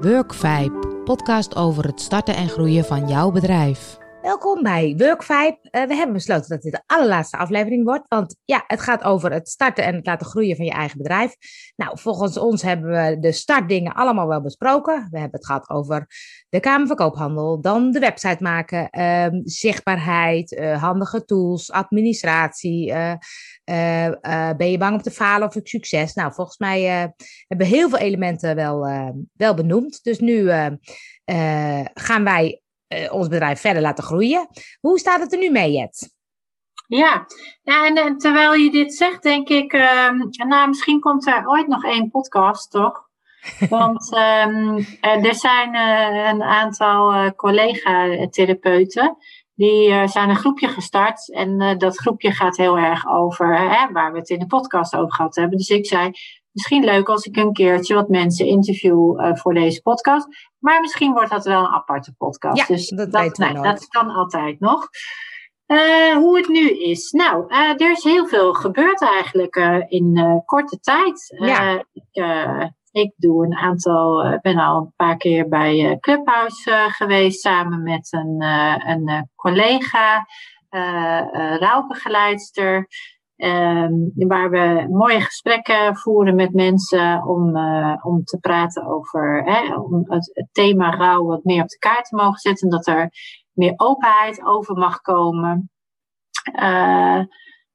Workvibe, podcast over het starten en groeien van jouw bedrijf. Welkom bij Workvibe. Uh, we hebben besloten dat dit de allerlaatste aflevering wordt, want ja, het gaat over het starten en het laten groeien van je eigen bedrijf. Nou, volgens ons hebben we de startdingen allemaal wel besproken. We hebben het gehad over de Kamer van Koophandel, dan de website maken, uh, zichtbaarheid, uh, handige tools, administratie. Uh, ben je bang om te falen of succes? Nou, volgens mij hebben we heel veel elementen wel, wel benoemd. Dus nu gaan wij uh, ons bedrijf verder laten groeien. Hoe staat het er nu mee, Jet? Ja, ja en, en, terwijl je dit zegt, denk ik, uh, nou, misschien komt er ooit nog één podcast, toch? Want um, er zijn uh, een aantal collega-therapeuten die zijn een groepje gestart. En dat groepje gaat heel erg over hè, waar we het in de podcast over gehad hebben. Dus ik zei, misschien leuk als ik een keertje wat mensen interview uh, voor deze podcast. Maar misschien wordt dat wel een aparte podcast. Ja, dus dat, dat, nee, dat kan altijd nog. Uh, hoe het nu is. Nou, uh, er is heel veel gebeurd eigenlijk in korte tijd. Ja. ik, ik doe een aantal, ben al een paar keer bij Clubhouse geweest samen met een, een collega, rouwbegeleidster. Um, waar we mooie gesprekken voeren met mensen om, uh, om te praten over hè, om het, thema rouw wat meer op de kaart te mogen zetten. Dat er meer openheid over mag komen. Uh,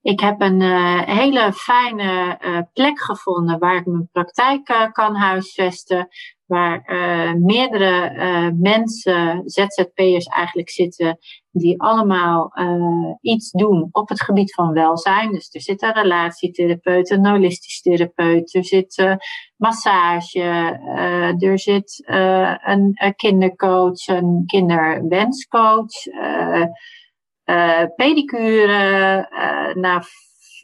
ik heb een uh, hele fijne plek gevonden waar ik mijn praktijk kan huisvesten waar uh, meerdere uh, mensen, ZZP'ers eigenlijk zitten, die allemaal uh, iets doen op het gebied van welzijn. Dus er zit een relatietherapeut, een holistisch therapeut, er zit massage, er zit een, een, kindercoach, een kinderwenscoach, pedicure, nou,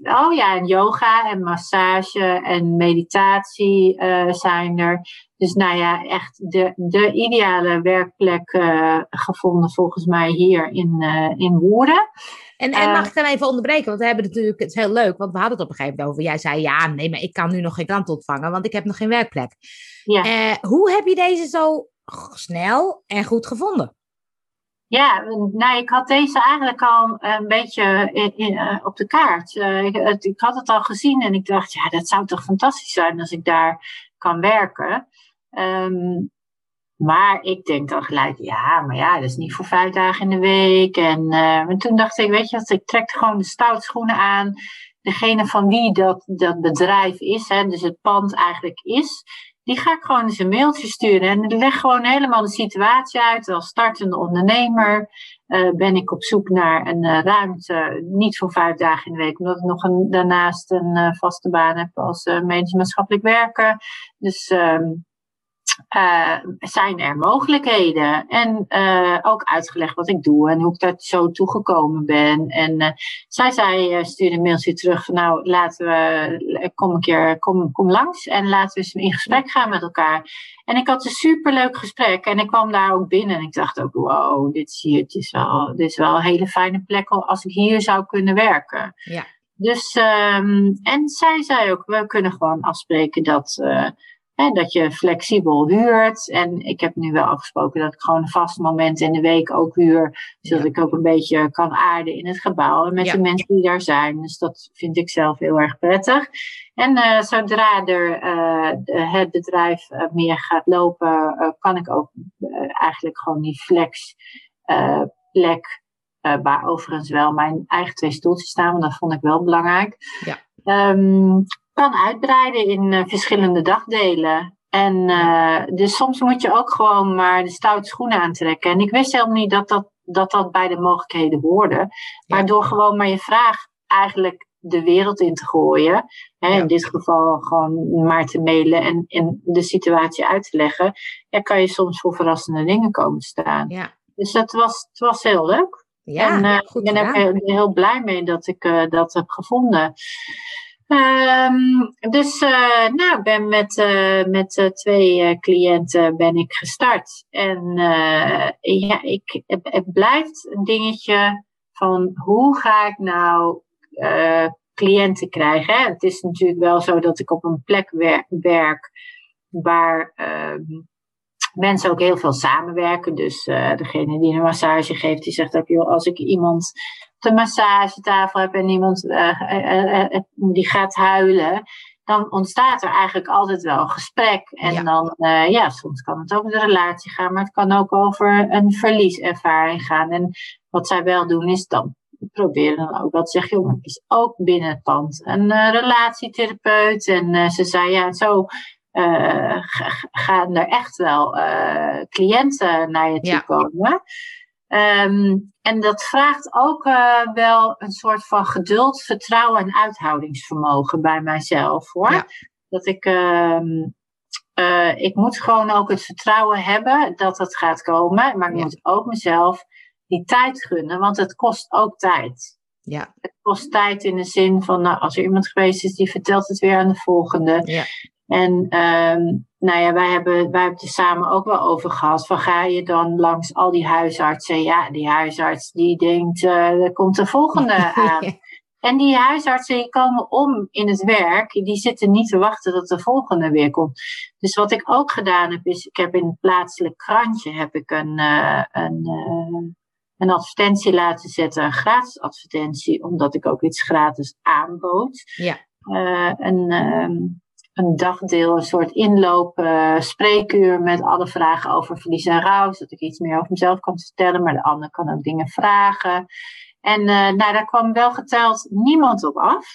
oh ja, en yoga en massage en meditatie uh, zijn er. Dus nou ja, echt de, de ideale werkplek uh, gevonden volgens mij hier in, uh, in Woerden. En, en mag ik dan even onderbreken? Want we hebben natuurlijk, het is heel leuk, want we hadden het op een gegeven moment over. Jij zei, ja, nee, maar ik kan nu nog geen klant ontvangen, want ik heb nog geen werkplek. Ja. hoe heb je deze zo snel en goed gevonden? Ja, nou, ik had deze eigenlijk al een beetje in, uh, op de kaart. Uh, ik, had het al gezien en ik dacht, ja, dat zou toch fantastisch zijn als ik daar kan werken. Um, maar ik denk dan gelijk, ja, maar ja, dat is niet voor vijf dagen in de week. En, en toen dacht ik, weet je ik trek gewoon de stoutschoenen aan. Degene van wie dat, dat bedrijf is, hè, dus het pand eigenlijk is die ga ik gewoon eens een mailtje sturen. En leg gewoon helemaal de situatie uit. Als startende ondernemer uh, ben ik op zoek naar een uh, ruimte, niet voor vijf dagen in de week, omdat ik nog een, daarnaast een uh, vaste baan heb als medisch maatschappelijk werker. Dus ehm, uh, zijn er mogelijkheden. En uh, ook uitgelegd wat ik doe en hoe ik daar zo toegekomen ben. En uh, zij zei, stuurde een mailtje terug van nou, laten we, kom een keer, kom, kom langs en laten we eens in gesprek gaan met elkaar. En ik had een superleuk gesprek en ik kwam daar ook binnen en ik dacht ook, wow, dit is, hier, dit is, wel, dit is wel een hele fijne plek als ik hier zou kunnen werken. Ja. Dus, um, en zij zei ook, we kunnen gewoon afspreken dat dat je flexibel huurt. En ik heb nu wel afgesproken dat ik gewoon een vast moment in de week ook huur. Zodat ik ook een beetje kan aarden in het gebouw en met de mensen die daar zijn. Dus dat vind ik zelf heel erg prettig. En uh, zodra er uh, het bedrijf uh, meer gaat lopen, kan ik ook eigenlijk gewoon die flex plek. waar overigens wel mijn eigen twee stoeltjes staan, want dat vond ik wel belangrijk. Ja. Um, kan uitbreiden in uh, verschillende dagdelen. En uh, dus soms moet je ook gewoon maar de stoute schoenen aantrekken. En ik wist helemaal niet dat dat, dat, dat bij de mogelijkheden hoorde. Maar door gewoon maar je vraag eigenlijk de wereld in te gooien. Hè, In dit geval gewoon maar te mailen en, en de situatie uit te leggen. Ja, kan je soms voor verrassende dingen komen staan. Ja. Dus dat was, het was heel leuk. Ja, en uh, goed ik ben er heel blij mee dat ik uh, dat heb gevonden. Um, dus uh, nou, ben met, uh, met uh, twee cliënten ben ik gestart. En ja, ik, het, blijft een dingetje van hoe ga ik nou cliënten krijgen. Het is natuurlijk wel zo dat ik op een plek wer werk waar ehm, mensen ook heel veel samenwerken. Dus degene die een massage geeft, die zegt ook, joh, als ik iemand de massagetafel heb en iemand uh, die gaat huilen, dan ontstaat er eigenlijk altijd wel een gesprek. En dan, ja, soms kan het over de relatie gaan, maar het kan ook over een verlieservaring gaan. En wat zij wel doen, is dan proberen dan ook wel te zeggen, joh, is ook binnen het pand een relatietherapeut. En ze zei, ja, zo gaan er echt wel cliënten naar je toe ja. komen. Um, en dat vraagt ook uh, wel een soort van geduld, vertrouwen en uithoudingsvermogen bij mijzelf hoor. Ja. Dat ik, um, ik moet gewoon ook het vertrouwen hebben dat het gaat komen. Maar ik ja. moet ook mezelf die tijd gunnen, want het kost ook tijd. Ja. Het kost tijd in de zin van, nou, als er iemand geweest is die vertelt het weer aan de volgende. Ja. En um, nou ja, wij hebben, wij hebben het er samen ook wel over gehad. Van ga je dan langs al die huisartsen? Ja, die huisarts die denkt, uh, er komt de volgende aan. En die huisartsen die komen om in het werk. Die zitten niet te wachten tot de volgende weer komt. Dus wat ik ook gedaan heb, is ik heb in het plaatselijk krantje heb ik een, uh, een, uh, een advertentie laten zetten. Een gratis advertentie, omdat ik ook iets gratis aanbood. Ja. een, um, een dagdeel, een soort inloop, uh, spreekuur met alle vragen over verlies en rouw. Zodat ik iets meer over mezelf kan vertellen, maar de ander kan ook dingen vragen. En uh, nou, daar kwam wel geteld niemand op af.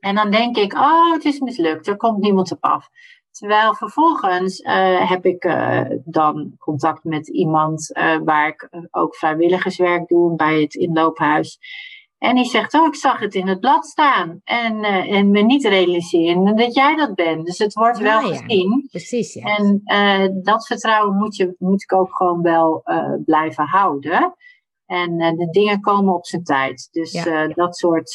En dan denk ik, oh, het is mislukt, er komt niemand op af. Terwijl vervolgens uh, heb ik dan contact met iemand waar ik ook vrijwilligerswerk doe bij het inloophuis. En die zegt, oh, ik zag het in het blad staan. En, uh, en me niet realiseren dat jij dat bent. Dus het wordt wel ja, gezien. Precies, ja. En uh, dat vertrouwen moet, je, moet ik ook gewoon wel uh, blijven houden. En de dingen komen op zijn tijd. Dus ja. dat soort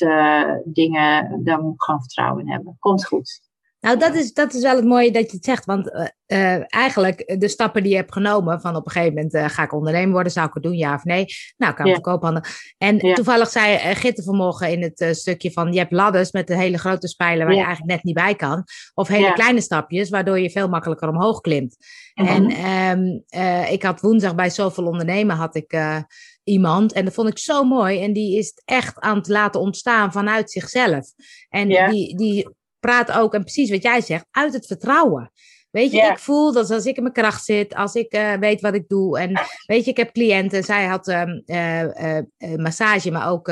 dingen, daar moet ik gewoon vertrouwen in hebben. Komt goed. Nou, dat is, dat is wel het mooie dat je het zegt. Want uh, uh, eigenlijk de stappen die je hebt genomen, van op een gegeven moment uh, ga ik ondernemer worden, zou ik het doen, ja of nee? Nou, kan ik ja. koophandel. En ja. toevallig zei Gitte vanmorgen in het stukje van, je hebt ladders met een hele grote spijlen waar ja. je eigenlijk net niet bij kan. Of hele kleine stapjes, waardoor je veel makkelijker omhoog klimt. -hmm. En um, ik had woensdag bij Zoveel Ondernemen had ik iemand. En dat vond ik zo mooi. En die is echt aan het laten ontstaan vanuit zichzelf. En die, die praat ook, en precies wat jij zegt, uit het vertrouwen. Weet je, yeah. ik voel dat als ik in mijn kracht zit, als ik uh, weet wat ik doe. En weet je, ik heb cliënten, zij had um, uh, uh, massage, maar ook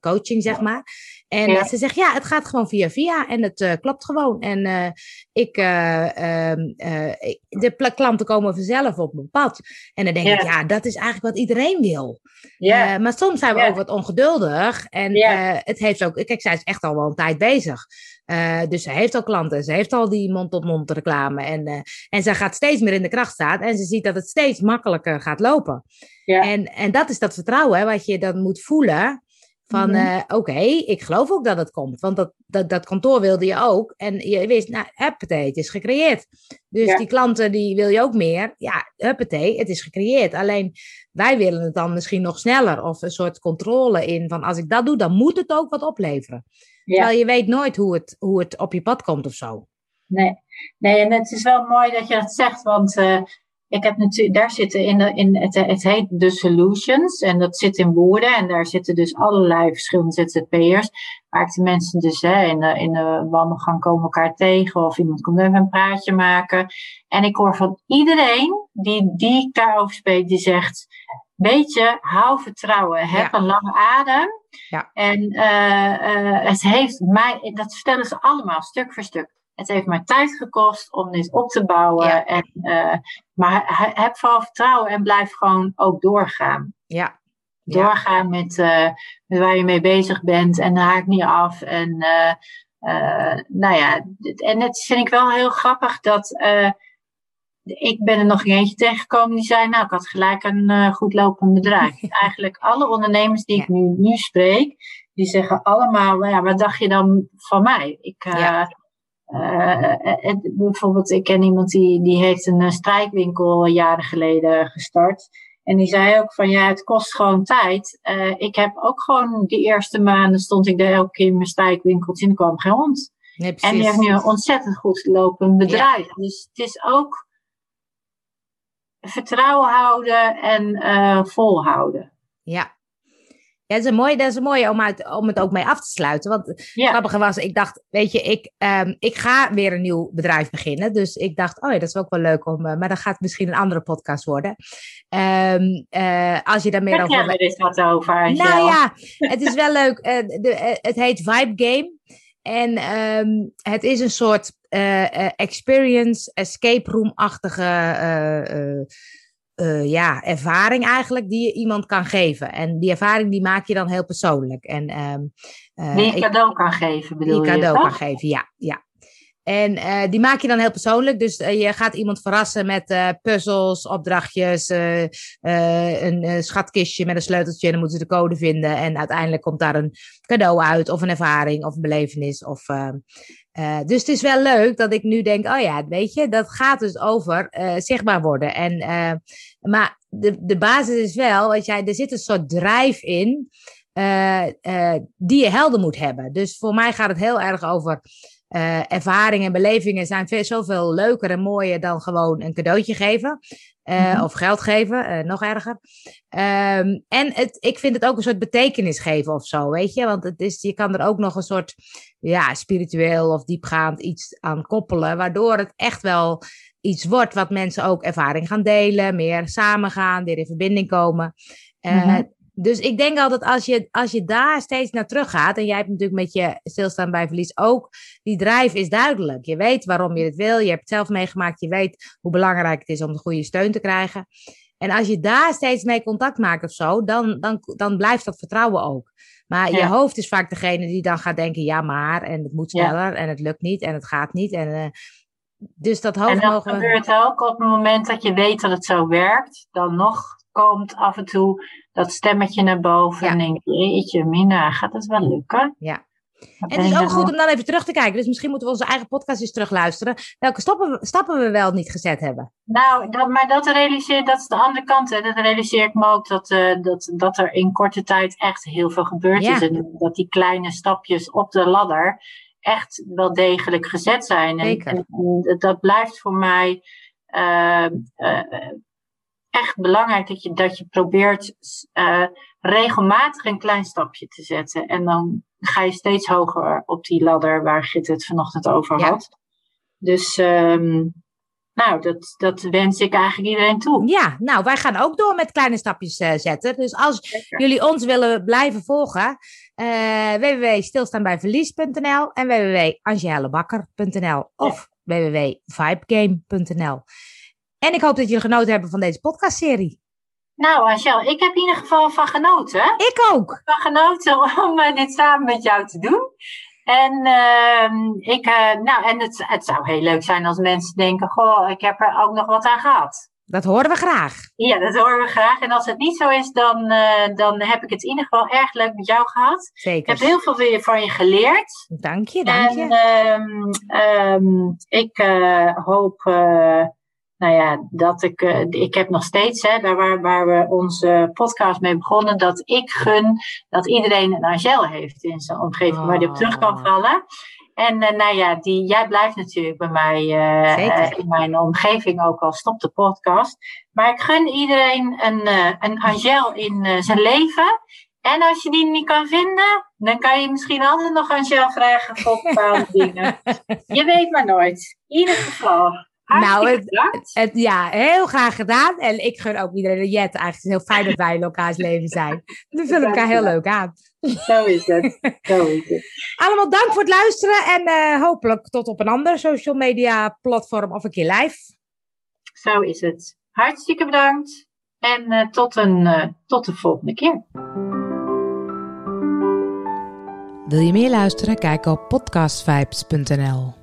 coaching, zeg maar. En yeah. ze zegt, ja, het gaat gewoon via via en het klopt gewoon. En ik, um, de klanten komen vanzelf op mijn pad. En dan denk ik, ja, dat is eigenlijk wat iedereen wil. maar soms zijn we ook wat ongeduldig. En het heeft ook, kijk, zij is echt al wel een tijd bezig. Dus ze heeft al klanten, ze heeft al die mond-tot-mond reclame. En, en ze gaat steeds meer in de kracht staan. En ze ziet dat het steeds makkelijker gaat lopen. Ja. En, en dat is dat vertrouwen hè, wat je dan moet voelen. Van mm-hmm. uh, oké, okay, ik geloof ook dat het komt. Want dat, dat, dat kantoor wilde je ook. En je wist, nou, huppatee, het is gecreëerd. Dus ja. die klanten, die wil je ook meer. Ja, huppatee, het is gecreëerd. Alleen, wij willen het dan misschien nog sneller. Of een soort controle in van, als ik dat doe, dan moet het ook wat opleveren. Ja. Terwijl je weet nooit hoe het, hoe het op je pad komt of zo. Nee. nee, en het is wel mooi dat je dat zegt, want uh, ik heb natuurlijk, daar zitten in, de, in het, het heet de solutions en dat zit in woorden en daar zitten dus allerlei verschillende ZZP'ers, waar ik de mensen dus hè, in, de, in de wandelgang komen elkaar tegen of iemand komt even een praatje maken. En ik hoor van iedereen die, die daarover spreekt, die zegt, weet je, hou vertrouwen, heb ja. een lange adem. Ja. En uh, uh, het heeft mij, dat vertellen ze allemaal stuk voor stuk. Het heeft mij tijd gekost om dit op te bouwen. Ja. En, uh, maar heb vooral vertrouwen en blijf gewoon ook doorgaan. Ja. Doorgaan met, met waar je mee bezig bent en haak niet af. En nou ja, en het vind ik wel heel grappig dat ik ben er nog een eentje tegengekomen die zei, nou, ik had gelijk een uh, goed lopend bedrijf. Eigenlijk alle ondernemers die ik nu, nu spreek, die zeggen allemaal, nou ja, wat dacht je dan van mij? Ik, uh, ja. Uh, bijvoorbeeld, ik ken iemand die, die heeft een strijkwinkel jaren geleden gestart. En die zei ook van, ja, het kost gewoon tijd. ik heb ook gewoon die eerste maanden stond ik daar elke keer in mijn strijkwinkeltje en er kwam geen hond. en die heeft nu een ontzettend goed lopend bedrijf. Dus het is ook vertrouwen houden en uh, volhouden. Ja, ja, dat is, een mooie, dat is een mooie om, uit, om het ook mee af te sluiten. Want het grappige was, ik dacht, weet je, ik, um, ik ga weer een nieuw bedrijf beginnen. Dus ik dacht, oh ja, dat is ook wel leuk om, uh, maar dat gaat misschien een andere podcast worden. Um, uh, als je daar meer over... Ja, er is wat over. Nou ja, het is wel leuk. Uh, de, het heet Vibe Game. En um, het is een soort experience, escape room-achtige uh, ja, ervaring eigenlijk die je iemand kan geven. En die ervaring die maak je dan heel persoonlijk. En, um, uh, die je cadeau kan geven, bedoel die je? cadeau kan geven, ja. ja. En uh, die maak je dan heel persoonlijk. Dus je gaat iemand verrassen met puzzels, opdrachtjes, een schatkistje met een sleuteltje. En dan moeten ze de code vinden. En uiteindelijk komt daar een cadeau uit, of een ervaring, of een belevenis. Of, dus het is wel leuk dat ik nu denk, oh ja, weet je, dat gaat dus over zichtbaar worden. En, maar de, de basis is wel, weet jij, er zit een soort drijf in die je helder moet hebben. Dus voor mij gaat het heel erg over ervaringen en belevingen zijn veel, zoveel leuker en mooier dan gewoon een cadeautje geven. Uh, Of geld geven, uh, nog erger. Um, en het, ik vind het ook een soort betekenis geven of zo, weet je. Want het is, je kan er ook nog een soort ja, spiritueel of diepgaand iets aan koppelen. Waardoor het echt wel iets wordt wat mensen ook ervaring gaan delen. Meer samen gaan, weer in verbinding komen. Uh, mm -hmm. Dus ik denk altijd als je, als je daar steeds naar terug gaat. En jij hebt natuurlijk met je stilstaan bij verlies ook. Die drijf is duidelijk. Je weet waarom je het wil. Je hebt het zelf meegemaakt. Je weet hoe belangrijk het is om de goede steun te krijgen. En als je daar steeds mee contact maakt of zo, dan, dan, dan blijft dat vertrouwen ook. Maar je hoofd is vaak degene die dan gaat denken: ja, maar. En het moet sneller. En het lukt niet. En het gaat niet. En. Uh, dus dat hoofd en dat mogen... gebeurt ook op het moment dat je weet dat het zo werkt. Dan nog komt af en toe dat stemmetje naar boven. Ja. En denk je, jeetje, Mina, gaat het wel lukken? Ja. En het is ook goed om dan even terug te kijken. Dus misschien moeten we onze eigen podcast eens terugluisteren. Welke stappen we, stappen we wel niet gezet hebben. Nou, dat, maar dat realiseer, dat is de andere kant. Hè. Dat realiseer ik me ook dat, uh, dat, dat er in korte tijd echt heel veel gebeurd ja. is. En dat die kleine stapjes op de ladder echt wel degelijk gezet zijn. En, en, en dat blijft voor mij uh, uh, echt belangrijk dat je, dat je probeert uh, regelmatig een klein stapje te zetten. En dan ga je steeds hoger op die ladder waar Git het vanochtend over had. Ja. Dus um, nou, dat, dat wens ik eigenlijk iedereen toe. Ja, nou, wij gaan ook door met kleine stapjes uh, zetten. Dus als Zeker. jullie ons willen blijven volgen, uh, www.stilstaanbijverlies.nl en www.angelebakker.nl of ja. www.vibegame.nl. En ik hoop dat jullie genoten hebben van deze podcastserie. Nou, Angel, ik heb in ieder geval van genoten. Ik ook. Van genoten om uh, dit samen met jou te doen. En, uh, ik, uh, nou, en het, het zou heel leuk zijn als mensen denken: Goh, ik heb er ook nog wat aan gehad. Dat horen we graag. Ja, dat horen we graag. En als het niet zo is, dan, uh, dan heb ik het in ieder geval erg leuk met jou gehad. Zeker. Ik heb heel veel weer van je geleerd. Dank je, dank je. En um, ik uh, hoop nou ja, dat ik, uh, ik heb nog steeds, hè, daar waar, waar we onze podcast mee begonnen, dat ik gun dat iedereen een Angel heeft in zijn omgeving oh. waar die op terug kan vallen. En uh, nou ja, die, jij blijft natuurlijk bij mij uh, in mijn omgeving, ook al stopt de podcast. Maar ik gun iedereen een, een Angel in zijn leven. En als je die niet kan vinden, dan kan je misschien altijd nog Angel vragen voor bepaalde dingen. Je weet maar nooit. In ieder geval nou, het, het, ja, heel graag gedaan. En ik gun ook iedereen een jet. Eigenlijk is het heel fijn dat wij in elkaars leven zijn. We vullen elkaar heel leuk aan. Zo is het. Zo is het. Allemaal dank voor het luisteren. En uh, hopelijk tot op een ander social media platform of een keer live. Zo is het. Hartstikke bedankt. En uh, tot, een, uh, tot de volgende keer. Wil je meer luisteren? Kijk op podcastvibes.nl.